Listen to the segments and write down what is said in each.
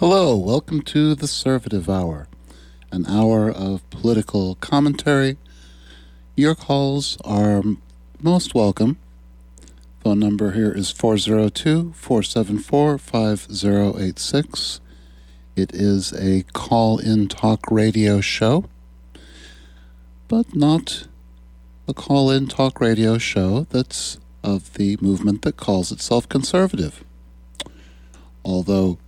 Hello, welcome to the Conservative Hour, an hour of political commentary. Your calls are most welcome. Phone number here is 402 474 5086. It is a call in talk radio show, but not a call in talk radio show that's of the movement that calls itself conservative. Although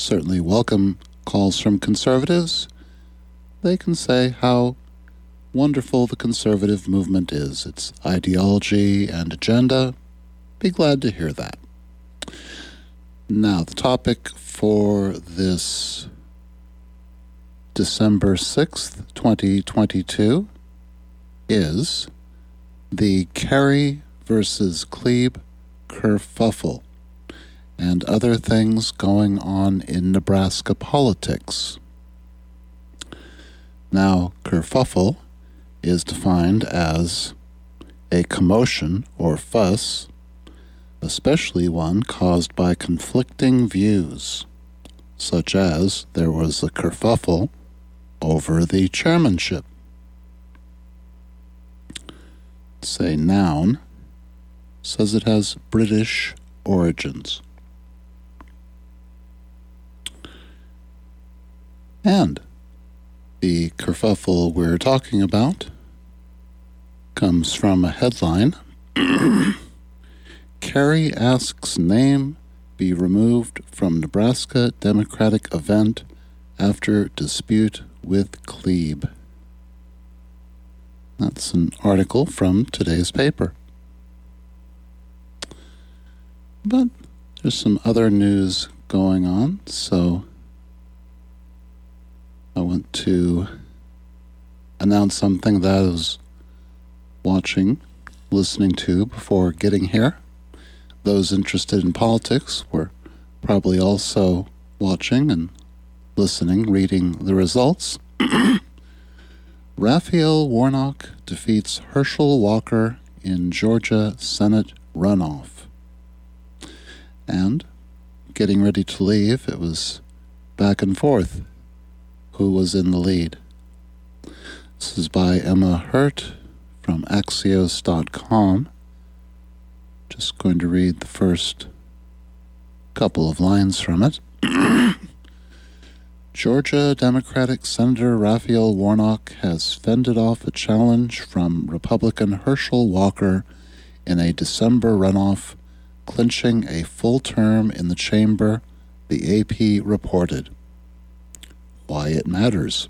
certainly welcome calls from conservatives. They can say how wonderful the conservative movement is, its ideology and agenda. Be glad to hear that. Now, the topic for this December 6th, 2022 is the Kerrey versus Kleeb kerfuffle and other things going on in Nebraska politics. Now, kerfuffle is defined as a commotion or fuss, especially one caused by conflicting views, such as there was a kerfuffle over the chairmanship. Say noun says it has British origins. And the kerfuffle we're talking about comes from a headline Kerrey asks name be removed from Nebraska Democratic event after dispute with Kleeb. That's an article from today's paper. But there's some other news going on, so I want to announce something that I was watching, listening to before getting here. Those interested in politics were probably also watching and listening, reading the results. Raphael Warnock defeats Herschel Walker in Georgia Senate runoff. And getting ready to leave, it was back and forth who was in the lead. This is by Emma Hurt from Axios.com. Just going to read the first couple of lines from it. Georgia Democratic Senator Raphael Warnock has fended off a challenge from Republican Herschel Walker in a December runoff, clinching a full term in the chamber, the AP reported why it matters.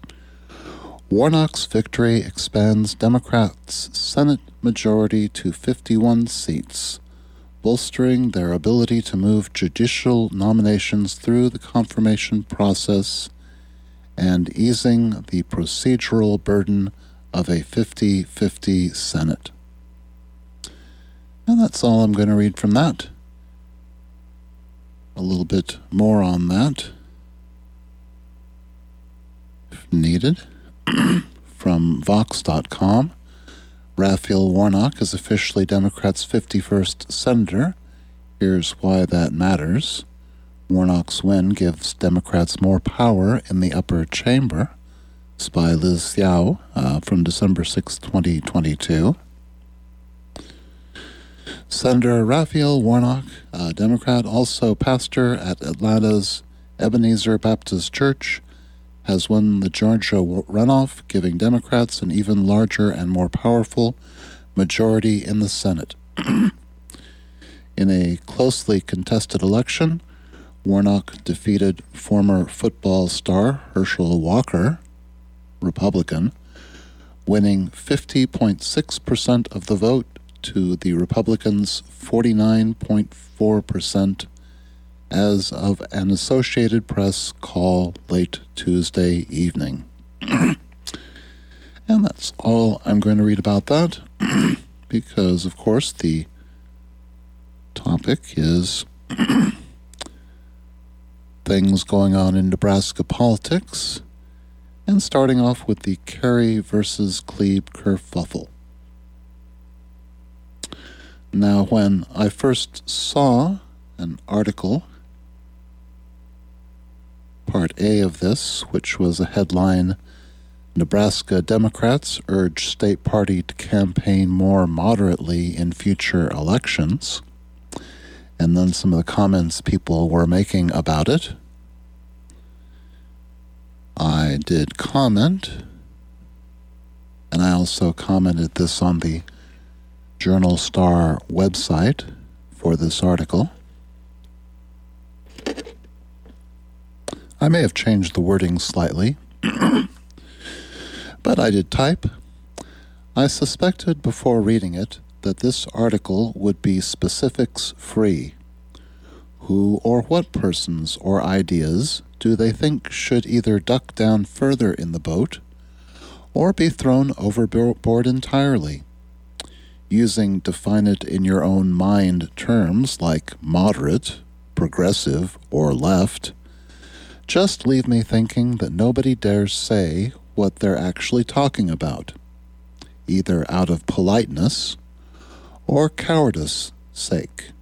Warnock's victory expands Democrats' Senate majority to 51 seats, bolstering their ability to move judicial nominations through the confirmation process and easing the procedural burden of a 50 50 Senate. And that's all I'm going to read from that. A little bit more on that needed. From Vox.com, Raphael Warnock is officially Democrats' 51st senator. Here's why that matters. Warnock's win gives Democrats more power in the upper chamber. It's by Li Zhou uh, from December 6, 2022. Senator Raphael Warnock, a Democrat, also pastor at Atlanta's Ebenezer Baptist Church, has won the Georgia runoff, giving Democrats an even larger and more powerful majority in the Senate. in a closely contested election, Warnock defeated former football star Herschel Walker, Republican, winning 50.6% of the vote to the Republicans' 49.4% as of an Associated Press call late Tuesday evening. and that's all I'm going to read about that, because, of course, the topic is things going on in Nebraska politics, and starting off with the Kerrey versus Kleeb kerfuffle. Now, when I first saw an article part A of this, which was a headline Nebraska Democrats urge state party to campaign more moderately in future elections. And then some of the comments people were making about it. I did comment, and I also commented this on the Journal Star website for this article. I may have changed the wording slightly, but I did type. I suspected before reading it that this article would be specifics free. Who or what persons or ideas do they think should either duck down further in the boat or be thrown overboard entirely? Using define it in your own mind terms like moderate, progressive, or left just leave me thinking that nobody dares say what they're actually talking about, either out of politeness or cowardice sake.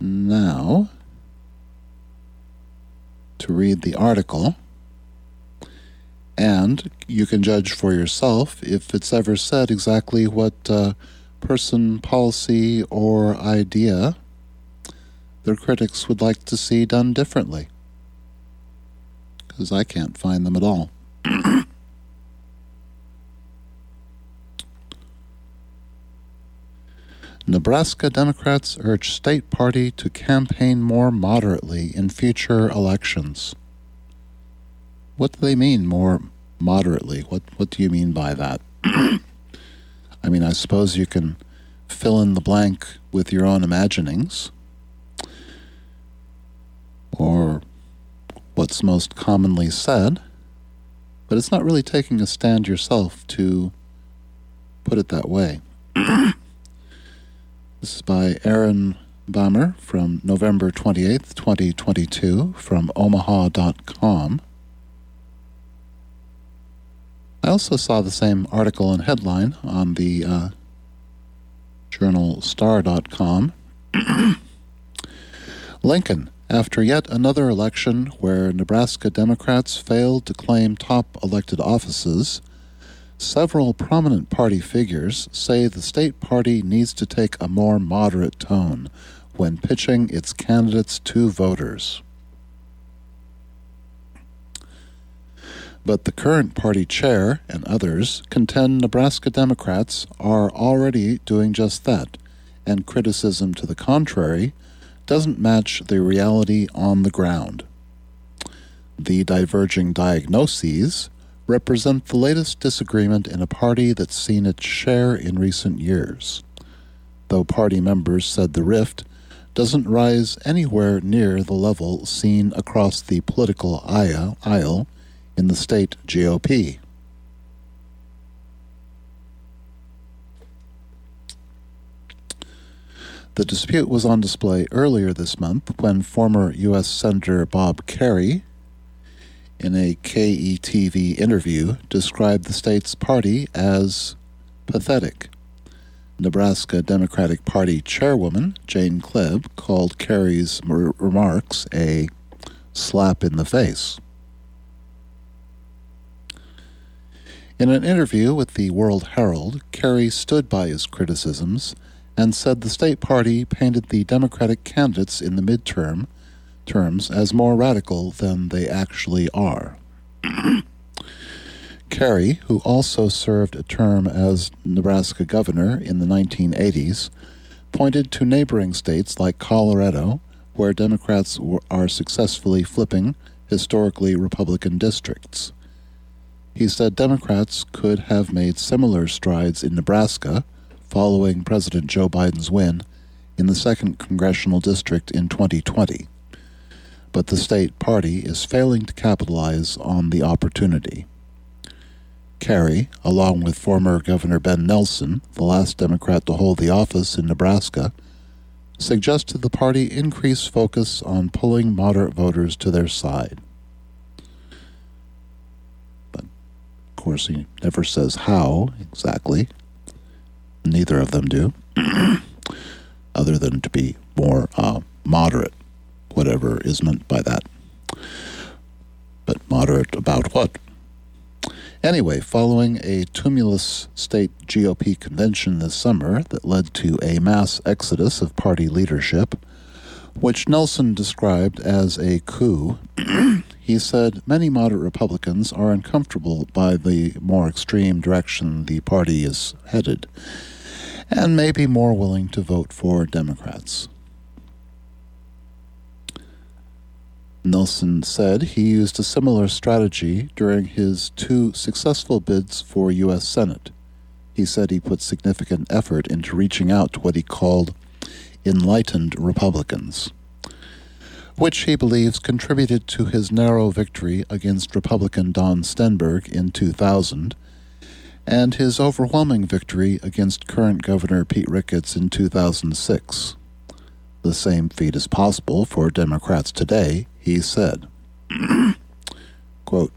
Now, to read the article, and you can judge for yourself if it's ever said exactly what uh, person, policy, or idea their critics would like to see done differently. Because I can't find them at all. Nebraska Democrats urge state party to campaign more moderately in future elections. What do they mean more moderately? What what do you mean by that? I mean, I suppose you can fill in the blank with your own imaginings or what's most commonly said, but it's not really taking a stand yourself to put it that way. this is by Erin Bamer from November 28th, 2022, from omaha.com. I also saw the same article and headline on the uh, journalstar.com. Lincoln after yet another election where Nebraska Democrats failed to claim top elected offices, several prominent party figures say the state party needs to take a more moderate tone when pitching its candidates to voters. But the current party chair and others contend Nebraska Democrats are already doing just that, and criticism to the contrary doesn't match the reality on the ground. The diverging diagnoses represent the latest disagreement in a party that's seen its share in recent years, though party members said the rift doesn't rise anywhere near the level seen across the political aisle in the state GOP. The dispute was on display earlier this month when former U.S. Senator Bob Kerrey, in a KETV interview, described the state's party as pathetic. Nebraska Democratic Party chairwoman Jane Kleeb called Kerrey's remarks a slap in the face. In an interview with the World Herald, Kerrey stood by his criticisms and said the state party painted the Democratic candidates in the midterm terms as more radical than they actually are. Kerrey, who also served a term as Nebraska governor in the 1980s, pointed to neighboring states like Colorado, where Democrats are successfully flipping historically Republican districts. He said Democrats could have made similar strides in Nebraska following President Joe Biden's win in the 2nd Congressional District in 2020. But the state party is failing to capitalize on the opportunity. Kerrey, along with former Governor Ben Nelson, the last Democrat to hold the office in Nebraska, suggested the party increase focus on pulling moderate voters to their side. But, of course, he never says how exactly. Neither of them do, other than to be more uh, moderate, whatever is meant by that. But moderate about what? Anyway, following a tumultuous state GOP convention this summer that led to a mass exodus of party leadership, which Nelson described as a coup, he said many moderate Republicans are uncomfortable by the more extreme direction the party is headed and may be more willing to vote for Democrats. Nelson said he used a similar strategy during his two successful bids for U.S. Senate. He said he put significant effort into reaching out to what he called enlightened Republicans, which he believes contributed to his narrow victory against Republican Don Stenberg in 2000 and his overwhelming victory against current Governor Pete Ricketts in 2006. The same feat is possible for Democrats today, he said. Quote,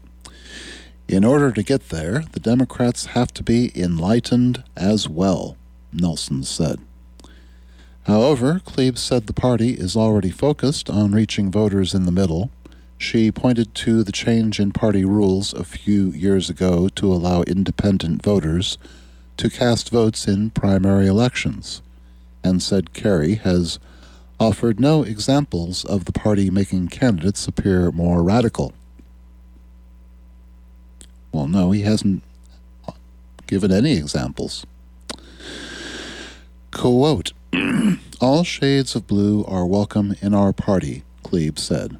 In order to get there, the Democrats have to be enlightened as well, Nelson said. However, Kleeb said the party is already focused on reaching voters in the middle she pointed to the change in party rules a few years ago to allow independent voters to cast votes in primary elections, and said Kerrey has offered no examples of the party making candidates appear more radical. Well, no, he hasn't given any examples. Quote, All shades of blue are welcome in our party, Kleeb said.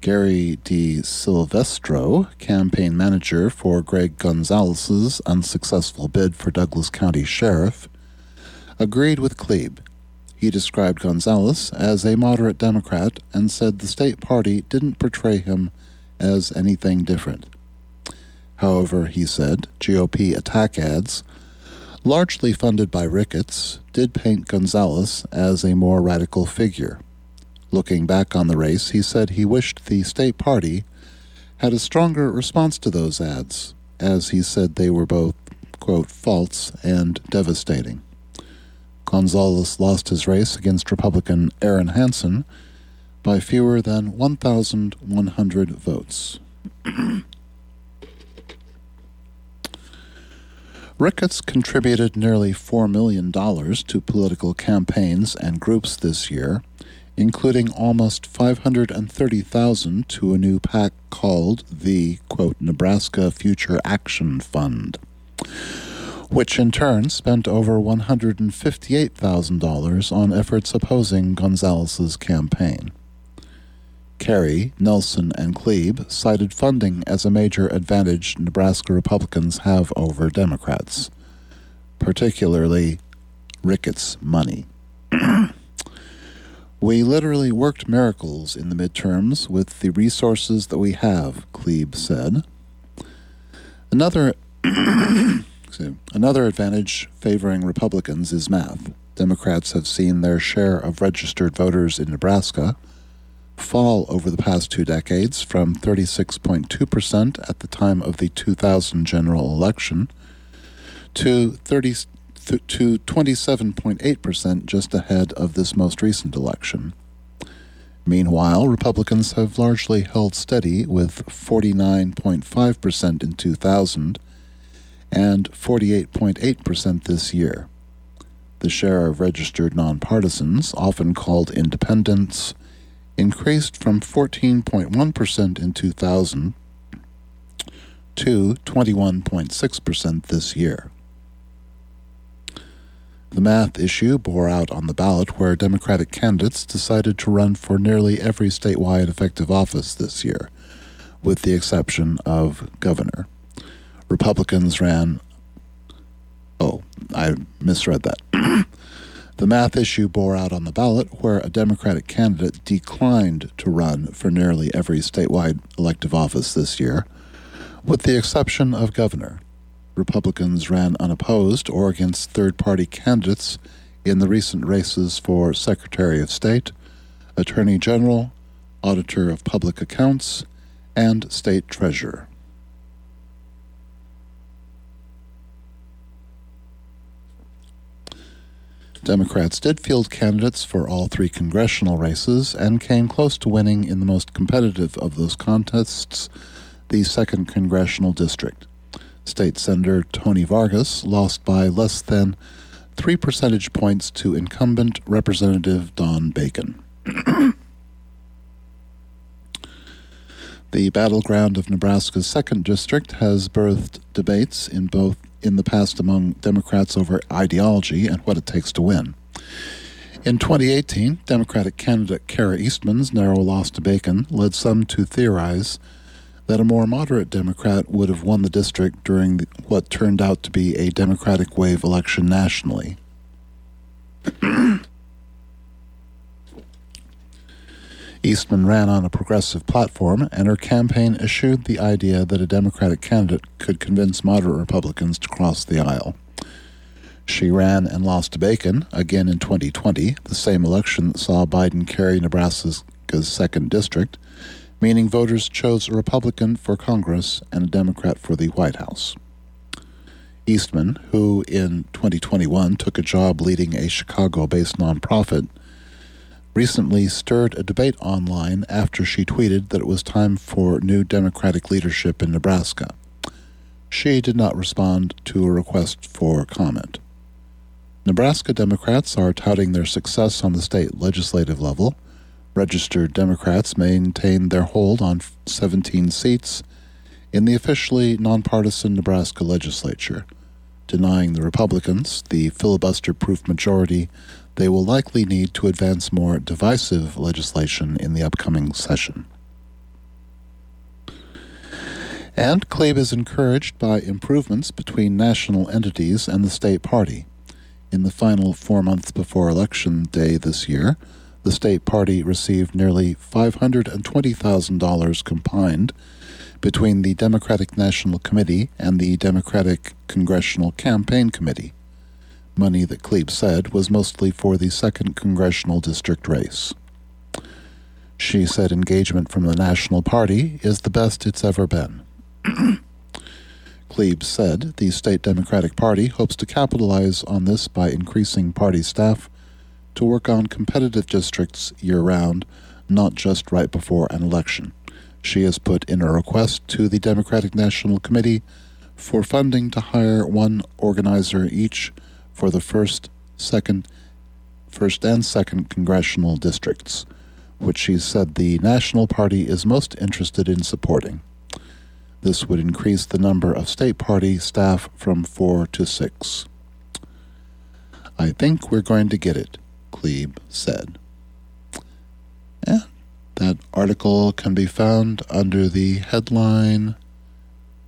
Gary D. Silvestro, campaign manager for Greg Gonzalez's unsuccessful bid for Douglas County Sheriff, agreed with Kleeb. He described Gonzalez as a moderate Democrat and said the state party didn't portray him as anything different. However, he said, GOP attack ads, largely funded by Ricketts, did paint Gonzalez as a more radical figure. Looking back on the race, he said he wished the state party had a stronger response to those ads, as he said they were both, quote, false and devastating. Gonzalez lost his race against Republican Aaron Hanson by fewer than 1,100 votes. Ricketts contributed nearly $4 million to political campaigns and groups this year, including almost 530,000 to a new PAC called the quote Nebraska Future Action Fund, which in turn spent over $158,000 on efforts opposing Gonzalez's campaign. Kerrey, Nelson, and Kleeb cited funding as a major advantage Nebraska Republicans have over Democrats, particularly Ricketts money. We literally worked miracles in the midterms with the resources that we have, Kleeb said. Another another advantage favoring Republicans is math. Democrats have seen their share of registered voters in Nebraska fall over the past two decades from 36.2% at the time of the 2000 general election to 30, to 27.8%, just ahead of this most recent election. Meanwhile, Republicans have largely held steady with 49.5% in 2000 and 48.8% this year. The share of registered nonpartisans, often called independents, increased from 14.1% in 2000 to 21.6% this year. The math issue bore out on the ballot where Democratic candidates decided to run for nearly every statewide effective office this year, with the exception of governor. Republicans ran. Oh, I misread that. the math issue bore out on the ballot where a Democratic candidate declined to run for nearly every statewide elective office this year, with the exception of governor. Republicans ran unopposed or against third party candidates in the recent races for Secretary of State, Attorney General, Auditor of Public Accounts, and State Treasurer. Democrats did field candidates for all three congressional races and came close to winning in the most competitive of those contests the 2nd Congressional District. State Senator Tony Vargas lost by less than three percentage points to incumbent Representative Don Bacon. the battleground of Nebraska's second district has birthed debates in both in the past among Democrats over ideology and what it takes to win. In 2018, Democratic candidate Kara Eastman's narrow loss to Bacon led some to theorize that a more moderate Democrat would have won the district during what turned out to be a Democratic wave election nationally. Eastman ran on a progressive platform, and her campaign eschewed the idea that a Democratic candidate could convince moderate Republicans to cross the aisle. She ran and lost to Bacon again in 2020, the same election that saw Biden carry Nebraska's second district meaning voters chose a Republican for Congress and a Democrat for the White House. Eastman, who in 2021 took a job leading a Chicago based nonprofit, recently stirred a debate online after she tweeted that it was time for new Democratic leadership in Nebraska. She did not respond to a request for comment. Nebraska Democrats are touting their success on the state legislative level registered Democrats maintained their hold on 17 seats in the officially nonpartisan Nebraska legislature, denying the Republicans the filibuster proof majority they will likely need to advance more divisive legislation in the upcoming session. And Kleeb is encouraged by improvements between national entities and the state party. In the final four months before Election Day this year, the state party received nearly $520,000 combined between the Democratic National Committee and the Democratic Congressional Campaign Committee. Money that Kleeb said was mostly for the 2nd Congressional District race. She said engagement from the National Party is the best it's ever been. Kleeb said the state Democratic Party hopes to capitalize on this by increasing party staff to work on competitive districts year round, not just right before an election. She has put in a request to the Democratic National Committee for funding to hire one organizer each for the first, second, first and second congressional districts, which she said the National Party is most interested in supporting. This would increase the number of state party staff from four to six. I think we're going to get it. Kleeb said. And that article can be found under the headline.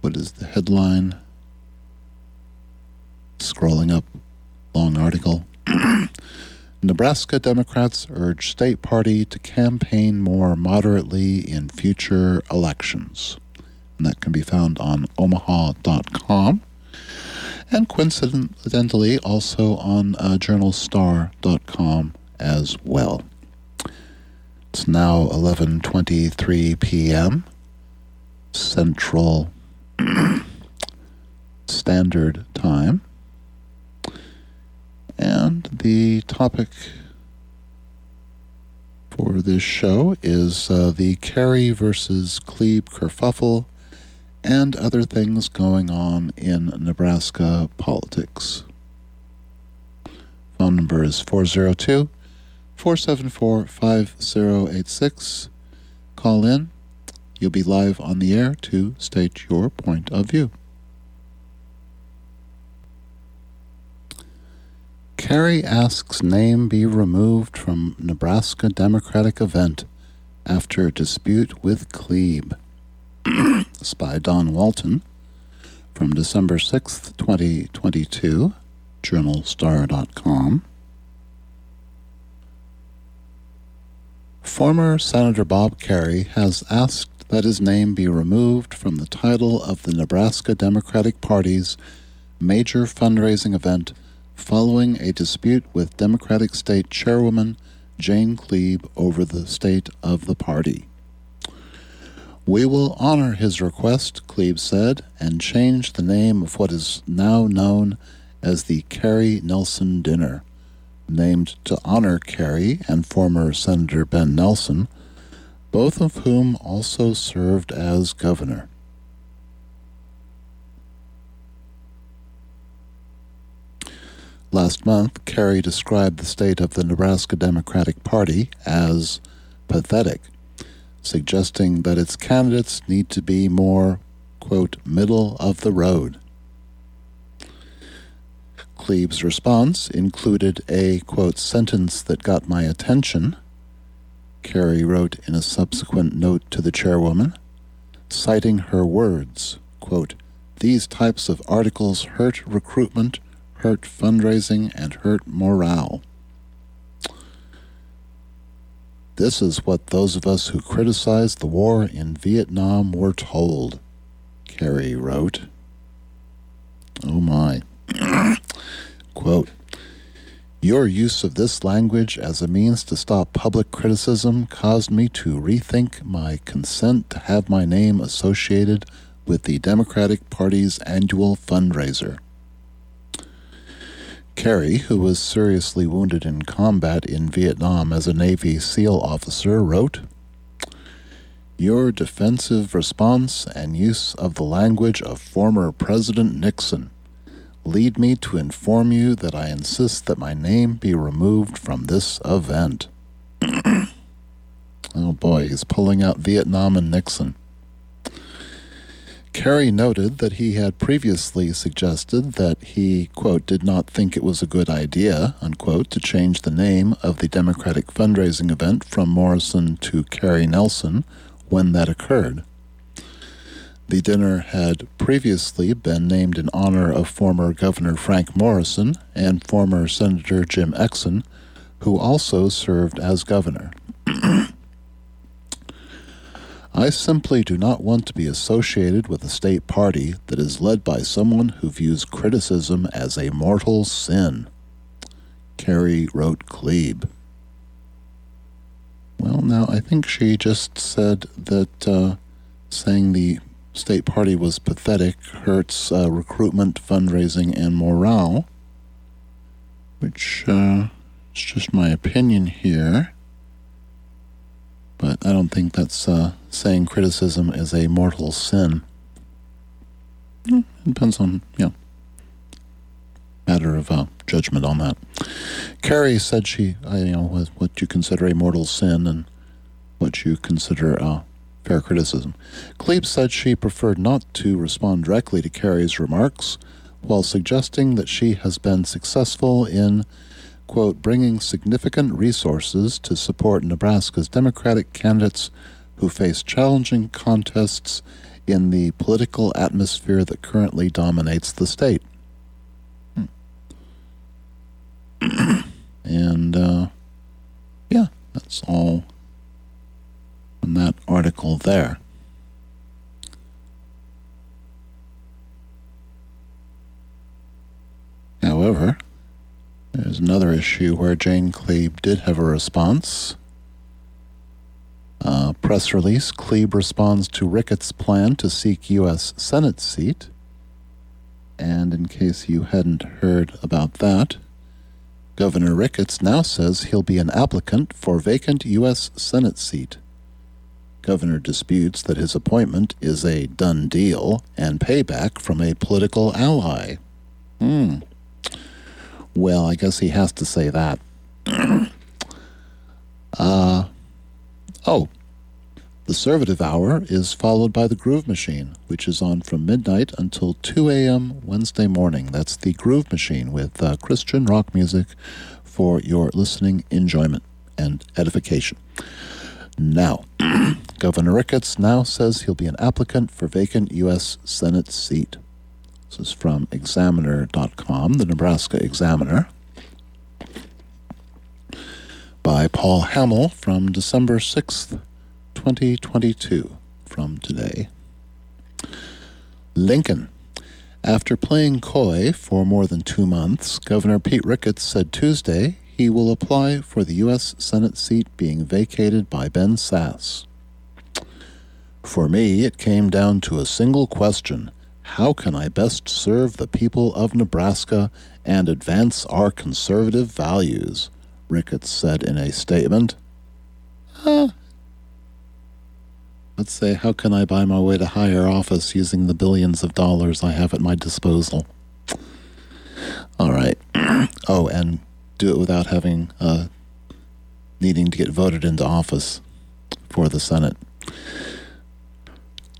What is the headline? Scrolling up, long article. Nebraska Democrats urge state party to campaign more moderately in future elections. And that can be found on omaha.com and coincidentally also on uh, journalstar.com as well. It's now 11:23 p.m. Central Standard Time. And the topic for this show is uh, the Kerrey versus Kleeb kerfuffle and other things going on in Nebraska politics. Phone number is 402 474 5086. Call in. You'll be live on the air to state your point of view. Kerrey asks name be removed from Nebraska Democratic event after dispute with Kleeb. by Don Walton from December 6th, 2022, journalstar.com. Former Senator Bob Kerrey has asked that his name be removed from the title of the Nebraska Democratic Party's major fundraising event following a dispute with Democratic State Chairwoman Jane Kleeb over the state of the party. We will honor his request, Kleeb said, and change the name of what is now known as the Kerrey Nelson Dinner, named to honor Kerrey and former Senator Ben Nelson, both of whom also served as governor. Last month, Kerrey described the state of the Nebraska Democratic Party as pathetic, suggesting that its candidates need to be more, quote, middle of the road. Kleeb's response included a, quote, sentence that got my attention, Kerrey wrote in a subsequent note to the chairwoman, citing her words, quote, these types of articles hurt recruitment hurt fundraising, and hurt morale. This is what those of us who criticized the war in Vietnam were told, Kerrey wrote. Oh my. Quote, your use of this language as a means to stop public criticism caused me to rethink my consent to have my name associated with the Democratic Party's annual fundraiser. Kerrey, who was seriously wounded in combat in Vietnam as a Navy SEAL officer, wrote Your defensive response and use of the language of former President Nixon lead me to inform you that I insist that my name be removed from this event. oh boy, he's pulling out Vietnam and Nixon. Kerrey noted that he had previously suggested that he, quote, did not think it was a good idea, unquote, to change the name of the Democratic fundraising event from Morrison to Kerrey Nelson when that occurred. The dinner had previously been named in honor of former Governor Frank Morrison and former Senator Jim Exon, who also served as governor. I simply do not want to be associated with a state party that is led by someone who views criticism as a mortal sin. Kerrey wrote Kleeb. Well, now I think she just said that uh, saying the state party was pathetic hurts uh, recruitment, fundraising, and morale, which uh, is just my opinion here. But I don't think that's uh, saying criticism is a mortal sin. It depends on, you know, matter of uh, judgment on that. Kerrey said she, you know, what you consider a mortal sin and what you consider uh, fair criticism. Kleeb said she preferred not to respond directly to Kerrey's remarks, while suggesting that she has been successful in quote, bringing significant resources to support Nebraska's Democratic candidates who face challenging contests in the political atmosphere that currently dominates the state. Hmm. and, uh, yeah, that's all in that article there. However, there's another issue where Jane Kleeb did have a response. Press release Kleeb responds to Ricketts' plan to seek U.S. Senate seat. And in case you hadn't heard about that, Governor Ricketts now says he'll be an applicant for vacant U.S. Senate seat. Governor disputes that his appointment is a done deal and payback from a political ally. Hmm. Well, I guess he has to say that. uh, oh, the Servative Hour is followed by the Groove Machine, which is on from midnight until 2 a.m. Wednesday morning. That's the Groove Machine with uh, Christian rock music for your listening enjoyment and edification. Now, Governor Ricketts now says he'll be an applicant for vacant U.S. Senate seat. This is from Examiner.com, the Nebraska Examiner, by Paul Hammel from December 6th, 2022, from today. Lincoln. After playing coy for more than two months, Governor Pete Ricketts said Tuesday he will apply for the U.S. Senate seat being vacated by Ben Sasse. For me, it came down to a single question how can I best serve the people of Nebraska and advance our conservative values? Ricketts said in a statement. Huh. Let's say, how can I buy my way to higher office using the billions of dollars I have at my disposal? All right. Oh, and do it without having uh, needing to get voted into office for the Senate.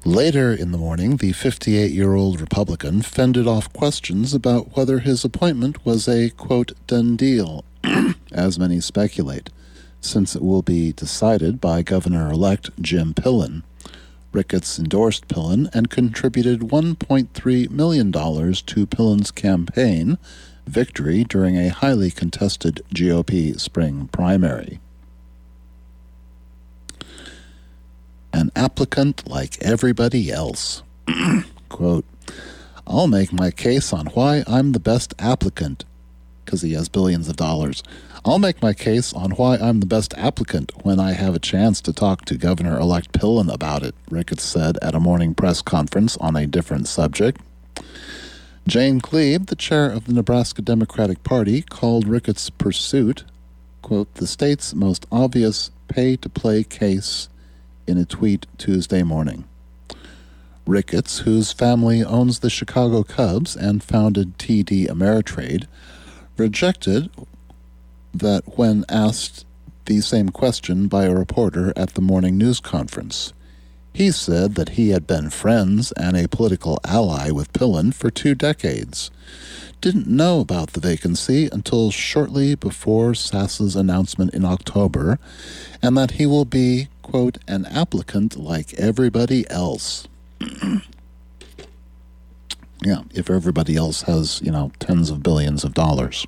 Later in the morning, the 58 year old Republican fended off questions about whether his appointment was a, quote, done deal, as many speculate, since it will be decided by Governor elect Jim Pillen. Ricketts endorsed Pillen and contributed $1.3 million to Pillen's campaign victory during a highly contested GOP spring primary. An applicant like everybody else. Quote, I'll make my case on why I'm the best applicant, because he has billions of dollars. I'll make my case on why I'm the best applicant when I have a chance to talk to Governor elect Pillen about it, Ricketts said at a morning press conference on a different subject. Jane Kleeb, the chair of the Nebraska Democratic Party, called Ricketts' pursuit, quote, the state's most obvious pay to play case in a tweet Tuesday morning. Ricketts, whose family owns the Chicago Cubs and founded TD Ameritrade, rejected that when asked the same question by a reporter at the morning news conference. He said that he had been friends and a political ally with Pillen for two decades. Didn't know about the vacancy until shortly before Sasse's announcement in October, and that he will be, quote, an applicant like everybody else. yeah, if everybody else has, you know, tens of billions of dollars.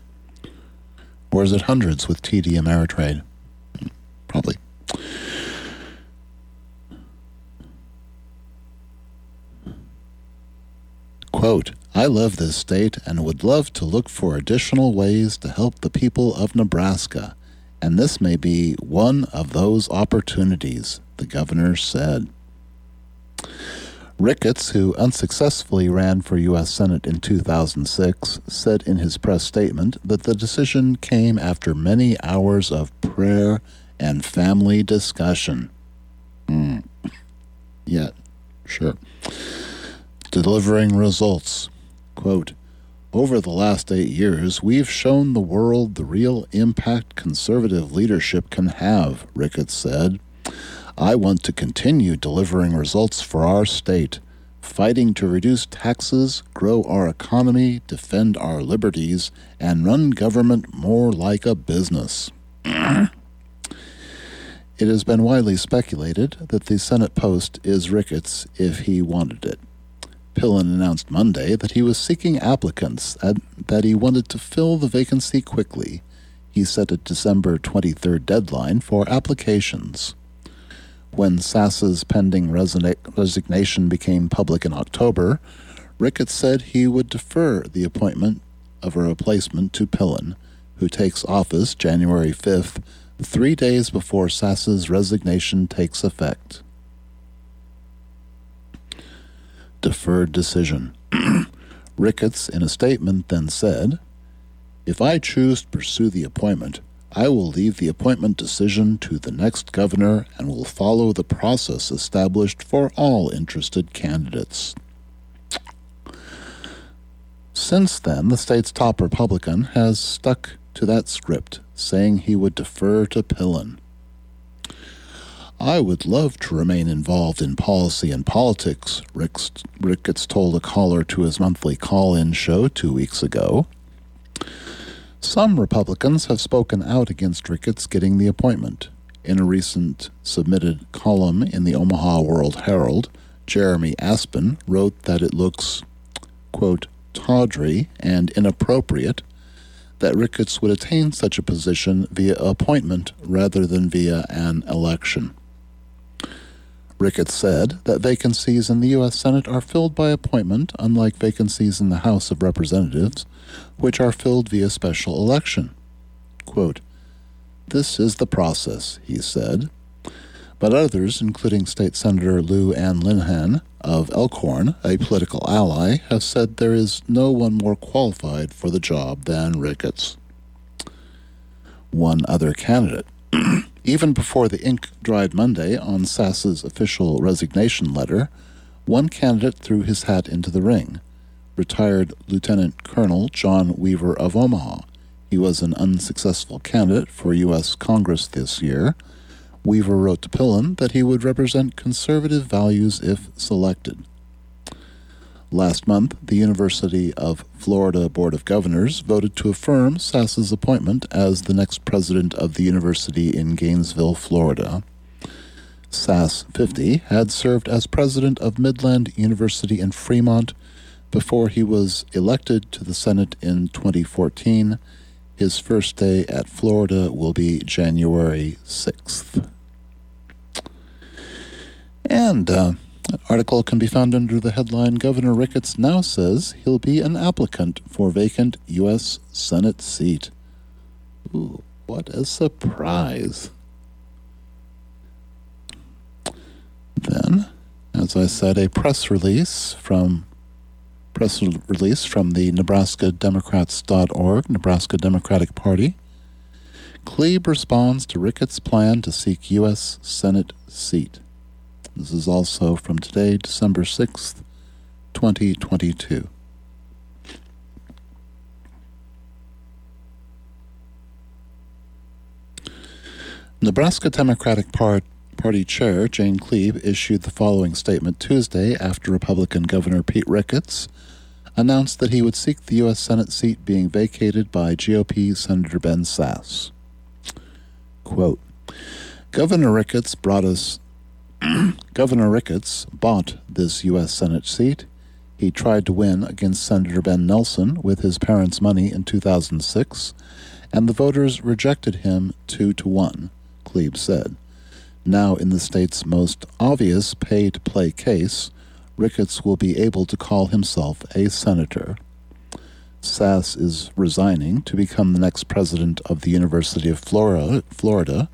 Or is it hundreds with TD Ameritrade? Hmm, probably. Quote, I love this state and would love to look for additional ways to help the people of Nebraska, and this may be one of those opportunities, the governor said. Ricketts, who unsuccessfully ran for U.S. Senate in 2006, said in his press statement that the decision came after many hours of prayer and family discussion. Mm. Yeah, sure. Delivering results. Quote, over the last eight years, we've shown the world the real impact conservative leadership can have, Ricketts said. I want to continue delivering results for our state, fighting to reduce taxes, grow our economy, defend our liberties, and run government more like a business. it has been widely speculated that the Senate post is Ricketts if he wanted it. Pillen announced Monday that he was seeking applicants and that he wanted to fill the vacancy quickly. He set a December 23rd deadline for applications. When Sasse's pending resignation became public in October, Ricketts said he would defer the appointment of a replacement to Pillen, who takes office January 5th, three days before Sasse's resignation takes effect. Deferred decision. Ricketts, in a statement, then said, If I choose to pursue the appointment, I will leave the appointment decision to the next governor and will follow the process established for all interested candidates. Since then, the state's top Republican has stuck to that script, saying he would defer to Pillen. I would love to remain involved in policy and politics, Ricketts told a caller to his monthly call in show two weeks ago. Some Republicans have spoken out against Ricketts getting the appointment. In a recent submitted column in the Omaha World Herald, Jeremy Aspen wrote that it looks, quote, tawdry and inappropriate that Ricketts would attain such a position via appointment rather than via an election. Ricketts said that vacancies in the U.S. Senate are filled by appointment, unlike vacancies in the House of Representatives, which are filled via special election. Quote, this is the process, he said. But others, including State Senator Lou Ann Linehan of Elkhorn, a political ally, have said there is no one more qualified for the job than Ricketts. One other candidate, even before the ink dried Monday on Sasse's official resignation letter, one candidate threw his hat into the ring retired Lieutenant Colonel John Weaver of Omaha. He was an unsuccessful candidate for U.S. Congress this year. Weaver wrote to Pillen that he would represent conservative values if selected. Last month, the University of Florida Board of Governors voted to affirm Sasse's appointment as the next president of the university in Gainesville, Florida. Sass 50 had served as president of Midland University in Fremont before he was elected to the Senate in 2014 his first day at Florida will be January 6th. And uh, article can be found under the headline Governor Ricketts now says he'll be an applicant for vacant U.S. Senate seat. Ooh, what a surprise. Then, as I said, a press release from press release from the Nebraska Democrats.org, Nebraska Democratic Party. Kleeb responds to Ricketts' plan to seek U.S. Senate seat. This is also from today, December 6th, 2022. Nebraska Democratic Party Chair Jane Kleeb issued the following statement Tuesday after Republican Governor Pete Ricketts announced that he would seek the U.S. Senate seat being vacated by GOP Senator Ben Sasse. Quote, Governor Ricketts brought us Governor Ricketts bought this U.S. Senate seat. He tried to win against Senator Ben Nelson with his parents' money in 2006, and the voters rejected him two to one, Kleeb said. Now, in the state's most obvious pay to play case, Ricketts will be able to call himself a senator. Sasse is resigning to become the next president of the University of. Florida.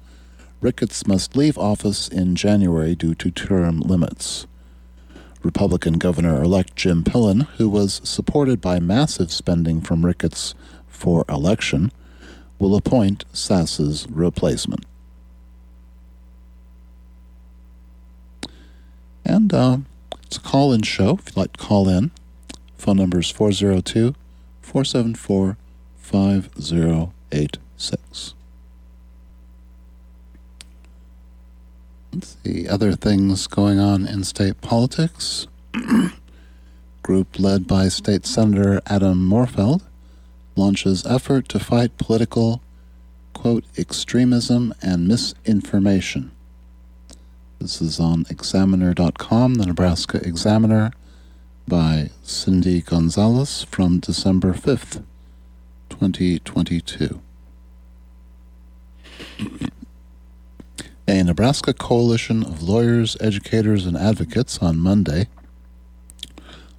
Ricketts must leave office in January due to term limits. Republican Governor elect Jim Pillen, who was supported by massive spending from Ricketts for election, will appoint Sasse's replacement. And uh, it's a call in show. If you'd like to call in, phone number is 402 474 5086. See, other things going on in state politics. Group led by State Senator Adam Morfeld launches effort to fight political, quote, extremism and misinformation. This is on examiner.com, the Nebraska Examiner, by Cindy Gonzalez from December 5th, 2022. A Nebraska coalition of lawyers, educators, and advocates on Monday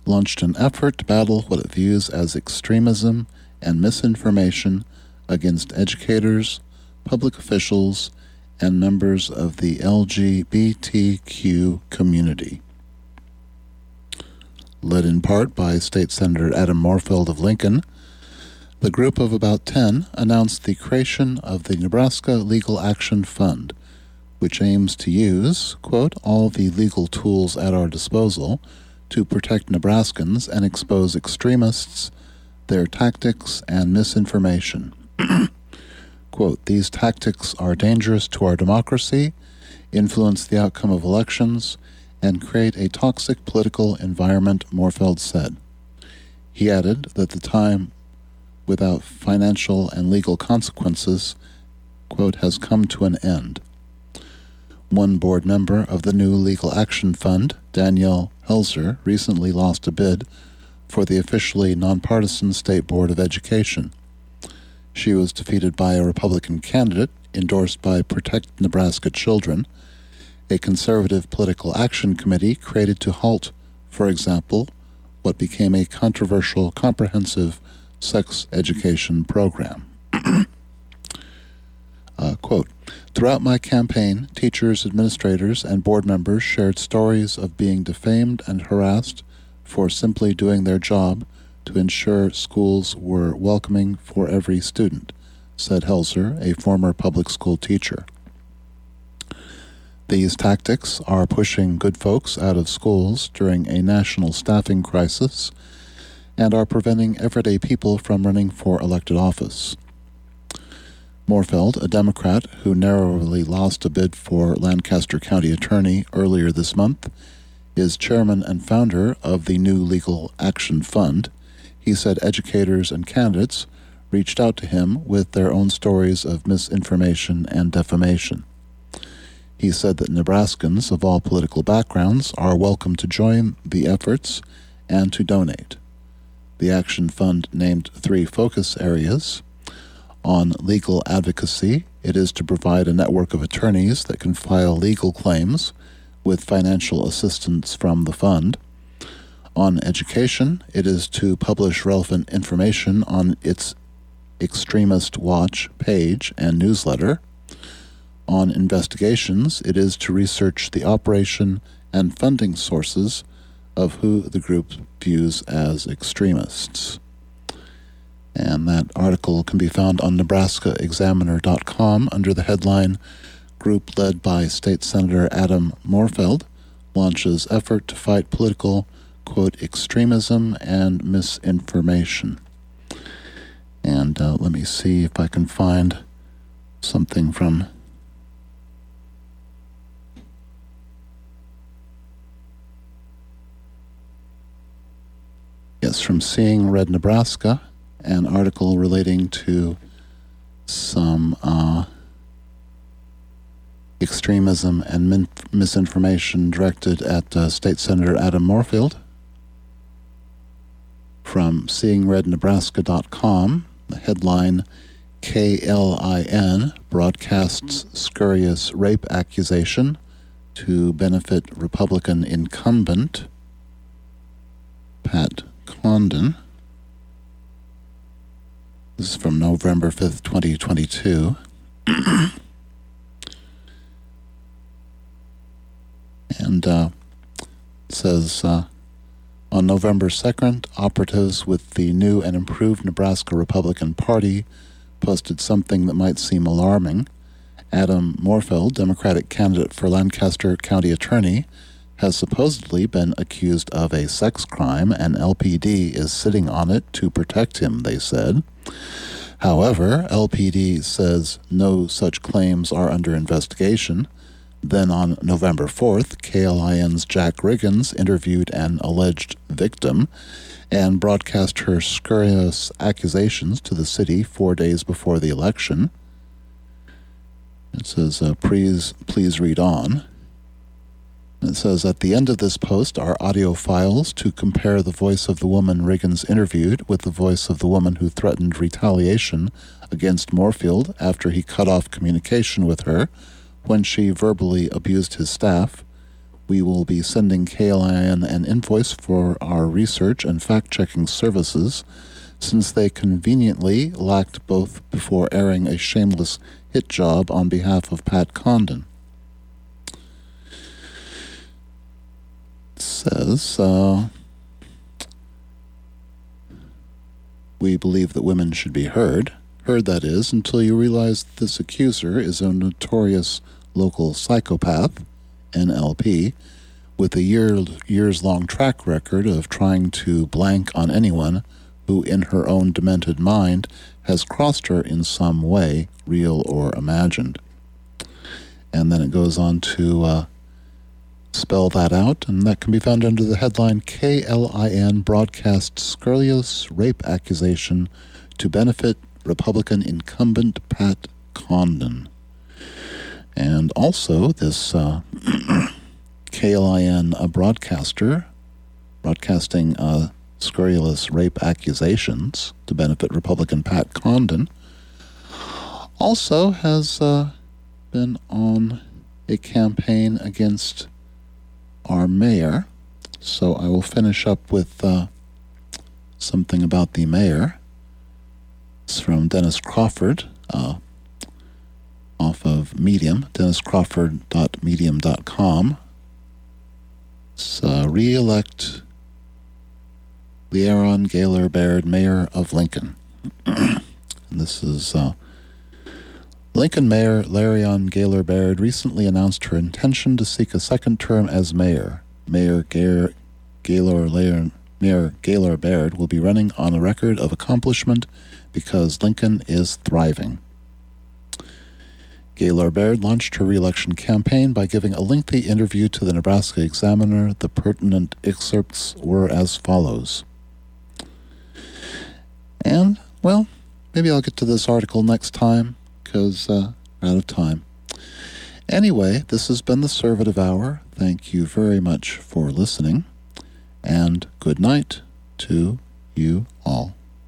launched an effort to battle what it views as extremism and misinformation against educators, public officials, and members of the LGBTQ community. Led in part by State Senator Adam Morfeld of Lincoln, the group of about 10 announced the creation of the Nebraska Legal Action Fund, which aims to use, quote, all the legal tools at our disposal to protect Nebraskans and expose extremists, their tactics, and misinformation. Quote, These tactics are dangerous to our democracy, influence the outcome of elections, and create a toxic political environment, Morfeld said. He added that the time without financial and legal consequences, quote, has come to an end. One board member of the new Legal Action Fund, Danielle Helzer, recently lost a bid for the officially nonpartisan State Board of Education. She was defeated by a Republican candidate endorsed by Protect Nebraska Children, a conservative political action committee created to halt, for example, what became a controversial comprehensive sex education program. uh, quote, Throughout my campaign, teachers, administrators, and board members shared stories of being defamed and harassed for simply doing their job to ensure schools were welcoming for every student, said Helzer, a former public school teacher. These tactics are pushing good folks out of schools during a national staffing crisis and are preventing everyday people from running for elected office. Morfeld, a Democrat who narrowly lost a bid for Lancaster County Attorney earlier this month, is chairman and founder of the new Legal Action Fund. He said educators and candidates reached out to him with their own stories of misinformation and defamation. He said that Nebraskans of all political backgrounds are welcome to join the efforts and to donate. The Action Fund named three focus areas. On legal advocacy, it is to provide a network of attorneys that can file legal claims with financial assistance from the fund. On education, it is to publish relevant information on its Extremist Watch page and newsletter. On investigations, it is to research the operation and funding sources of who the group views as extremists. And that article can be found on NebraskaExaminer.com under the headline Group led by State Senator Adam Morfeld launches effort to fight political, quote, extremism and misinformation. And uh, let me see if I can find something from. Yes, from Seeing Red Nebraska, an article relating to some uh, extremism and min- misinformation directed at uh, State Senator Adam Morfeld from SeeingRedNebraska.com. The headline KLIN broadcasts scurrious rape accusation to benefit Republican incumbent Pat Condon. This is from November 5th, 2022. and uh, says uh, on November 2nd, operatives with the new and improved Nebraska Republican Party posted something that might seem alarming. Adam Morfeld, Democratic candidate for Lancaster County Attorney, has supposedly been accused of a sex crime, and LPD is sitting on it to protect him, they said. However, LPD says no such claims are under investigation. Then on November 4th, KLIN's Jack Riggins interviewed an alleged victim and broadcast her scurrilous accusations to the city four days before the election. It says, uh, please, please read on. It says, at the end of this post are audio files to compare the voice of the woman Riggins interviewed with the voice of the woman who threatened retaliation against Morfeld after he cut off communication with her when she verbally abused his staff. We will be sending KLIN an invoice for our research and fact checking services since they conveniently lacked both before airing a shameless hit job on behalf of Pat Condon. Says, uh, we believe that women should be heard. Heard, that is, until you realize this accuser is a notorious local psychopath, NLP, with a year, years long track record of trying to blank on anyone who, in her own demented mind, has crossed her in some way, real or imagined. And then it goes on to uh, spell that out, and that can be found under the headline KLIN broadcasts scurrilous rape accusation to benefit Republican incumbent Pat Condon. And also, this uh, KLIN a broadcaster broadcasting uh, scurrilous rape accusations to benefit Republican Pat Condon also has uh, been on a campaign against our mayor. So I will finish up with uh, something about the mayor. It's from Dennis Crawford, uh, off of Medium, denniscrawford.medium.com. It's uh, re-elect Leirion Gaylor Baird, Mayor of Lincoln. and this is uh, Lincoln Mayor Leirion Gaylor Baird recently announced her intention to seek a second term as mayor. Mayor Gaylor, Gaylor, Mayor Gaylor Baird will be running on a record of accomplishment because Lincoln is thriving. Gaylor Baird launched her reelection campaign by giving a lengthy interview to the Nebraska Examiner. The pertinent excerpts were as follows. And, well, maybe I'll get to this article next time because uh, we're out of time. Anyway, this has been the Servative Hour. Thank you very much for listening, and good night to you all.